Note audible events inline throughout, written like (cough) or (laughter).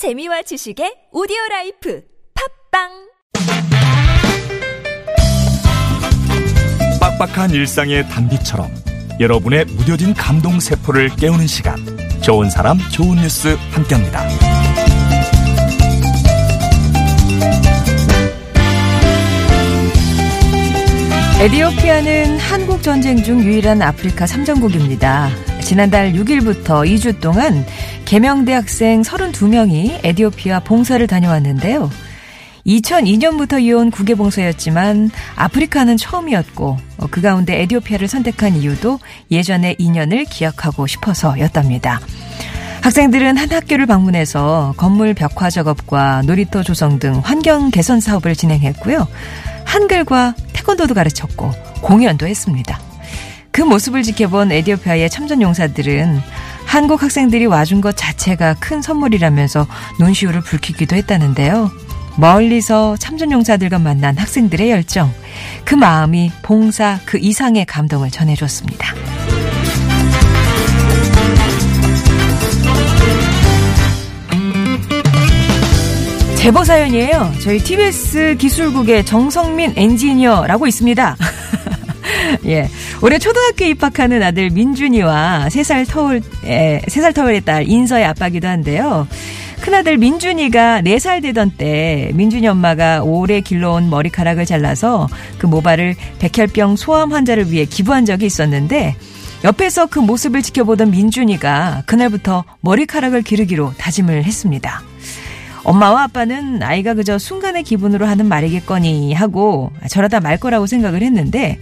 재미와 지식의 오디오 life 팟빵 빡빡한 일상의 단비처럼 여러분의 무뎌진 감동 세포를 깨우는 시간 좋은 사람 좋은 뉴스 함께합니다. 에디오피아는 한국 전쟁 중 유일한 아프리카 참전국입니다. 지난달 6일부터 2주 동안 개명대 학생 32명이 에디오피아 봉사를 다녀왔는데요. 2002년부터 이어온 국외 봉사였지만 아프리카는 처음이었고 그 가운데 에디오피아를 선택한 이유도 예전의 인연을 기억하고 싶어서였답니다. 학생들은 한 학교를 방문해서 건물 벽화 작업과 놀이터 조성 등 환경 개선 사업을 진행했고요. 한글과 태권도도 가르쳤고 공연도 했습니다. 그 모습을 지켜본 에디오피아의 참전 용사들은 한국 학생들이 와준 것 자체가 큰 선물이라면서 눈시울을 붉히기도 했다는데요. 멀리서 참전 용사들과 만난 학생들의 열정, 그 마음이 봉사 그 이상의 감동을 전해줬습니다. 제보 사연이에요. 저희 TBS 기술국의 정성민 엔지니어라고 있습니다. (laughs) 예. 올해 초등학교 입학하는 아들 민준이와 3살 터울, 에, 3살 터울의 딸 인서의 아빠기도 한데요. 큰아들 민준이가 4살 되던 때 민준이 엄마가 오래 길러온 머리카락을 잘라서 그 모발을 백혈병 소암 환자를 위해 기부한 적이 있었는데 옆에서 그 모습을 지켜보던 민준이가 그날부터 머리카락을 기르기로 다짐을 했습니다. 엄마와 아빠는 아이가 그저 순간의 기분으로 하는 말이겠거니 하고 저러다 말 거라고 생각을 했는데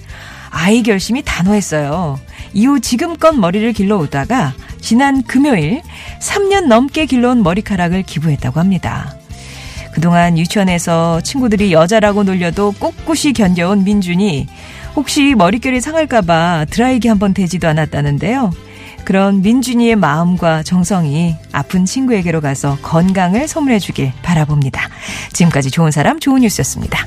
아이 결심이 단호했어요. 이후 지금껏 머리를 길러오다가 지난 금요일 3년 넘게 길러온 머리카락을 기부했다고 합니다. 그동안 유치원에서 친구들이 여자라고 놀려도 꿋꿋이 견뎌온 민준이 혹시 머릿결이 상할까봐 드라이기 한번 되지도 않았다는데요. 그런 민준이의 마음과 정성이 아픈 친구에게로 가서 건강을 선물해주길 바라봅니다. 지금까지 좋은 사람 좋은 뉴스였습니다.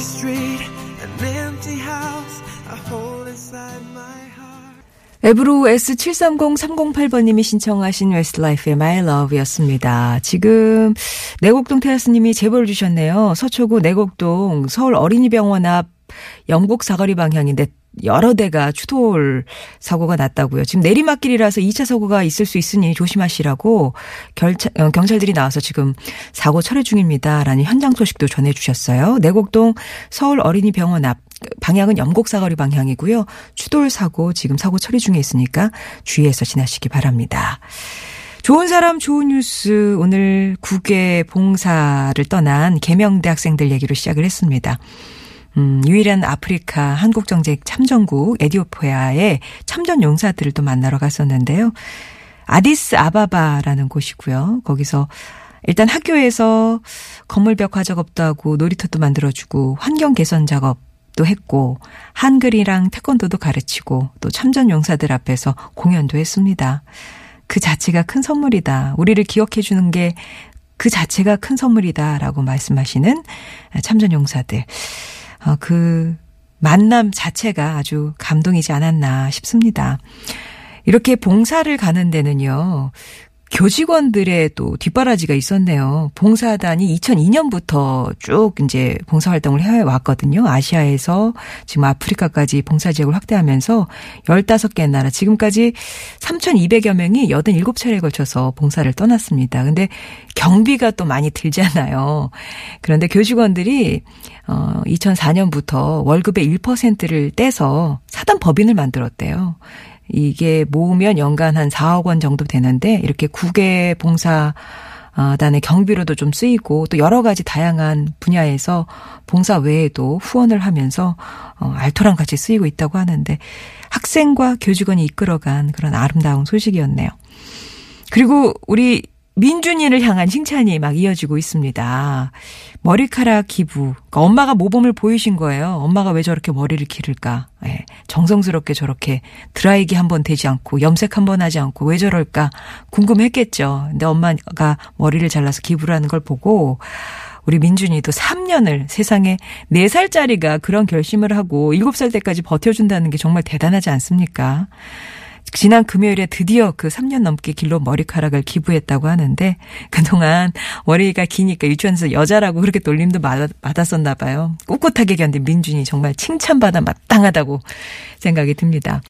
Empty street, an empty house, a hole inside my heart. 앱으로 S730308번님이 신청하신 Westlife의 My Love였습니다. 지금 내곡동 테라스님이 제보를 주셨네요. 서초구 내곡동 서울 어린이병원 앞 염곡 사거리 방향인데 여러 대가 추돌 사고가 났다고요. 지금 내리막길이라서 2차 사고가 있을 수 있으니 조심하시라고 결차, 어, 경찰들이 나와서 지금 사고 처리 중입니다. 라는 현장 소식도 전해주셨어요. 내곡동 서울 어린이병원 앞 방향은 영곡사거리 방향이고요. 추돌 사고 지금 사고 처리 중에 있으니까 주의해서 지나시기 바랍니다. 좋은 사람 좋은 뉴스 오늘 국외 봉사를 떠난 개명대 학생들 얘기로 시작을 했습니다. 음, 유일한 아프리카 한국정쟁 참전국 에디오피아의 참전 용사들을 또 만나러 갔었는데요. 아디스 아바바라는 곳이고요. 거기서 일단 학교에서 건물 벽 화 작업도 하고 놀이터도 만들어주고 환경 개선 작업 도 했고 한글이랑 태권도도 가르치고 또 참전 용사들 앞에서 공연도 했습니다. 그 자체가 큰 선물이다. 우리를 기억해 주는 게 그 자체가 큰 선물이다라고 말씀하시는 참전 용사들. 어, 그 만남 자체가 아주 감동이지 않았나 싶습니다. 이렇게 봉사를 가는 데는요. 교직원들의 또 뒷바라지가 있었네요. 봉사단이 2002년부터 쭉 이제 봉사활동을 해왔거든요. 아시아에서 지금 아프리카까지 봉사 지역을 확대하면서 15개 나라, 지금까지 3,200여 명이 87차례에 걸쳐서 봉사를 떠났습니다. 근데 경비가 또 많이 들잖아요. 그런데 교직원들이 어 2004년부터 월급의 1%를 떼서 사단 법인을 만들었대요. 이게 모으면 연간 한 4억 원 정도 되는데 이렇게 국외 봉사 단의 경비로도 좀 쓰이고 또 여러 가지 다양한 분야에서 봉사 외에도 후원을 하면서 어, 알토랑 같이 쓰이고 있다고 하는데 학생과 교직원이 이끌어간 그런 아름다운 소식이었네요. 그리고 우리 민준이를 향한 칭찬이 막 이어지고 있습니다. 머리카락 기부. 그러니까 엄마가 모범을 보이신 거예요. 엄마가 왜 저렇게 머리를 기를까? 예, 정성스럽게 저렇게 드라이기 한 번 되지 않고 염색 한 번 하지 않고 왜 저럴까 궁금했겠죠. 근데 엄마가 머리를 잘라서 기부를 하는 걸 보고 우리 민준이도 3년을 세상에 4살짜리가 그런 결심을 하고 7살 때까지 버텨준다는 게 정말 대단하지 않습니까? 지난 금요일에 드디어 그 3년 넘게 길러 머리카락을 기부했다고 하는데 그동안 머리가 기니까 유치원에서 여자라고 그렇게 놀림도 받았었나 봐요. 꿋꿋하게 견딘 민준이 정말 칭찬받아 마땅하다고 생각이 듭니다.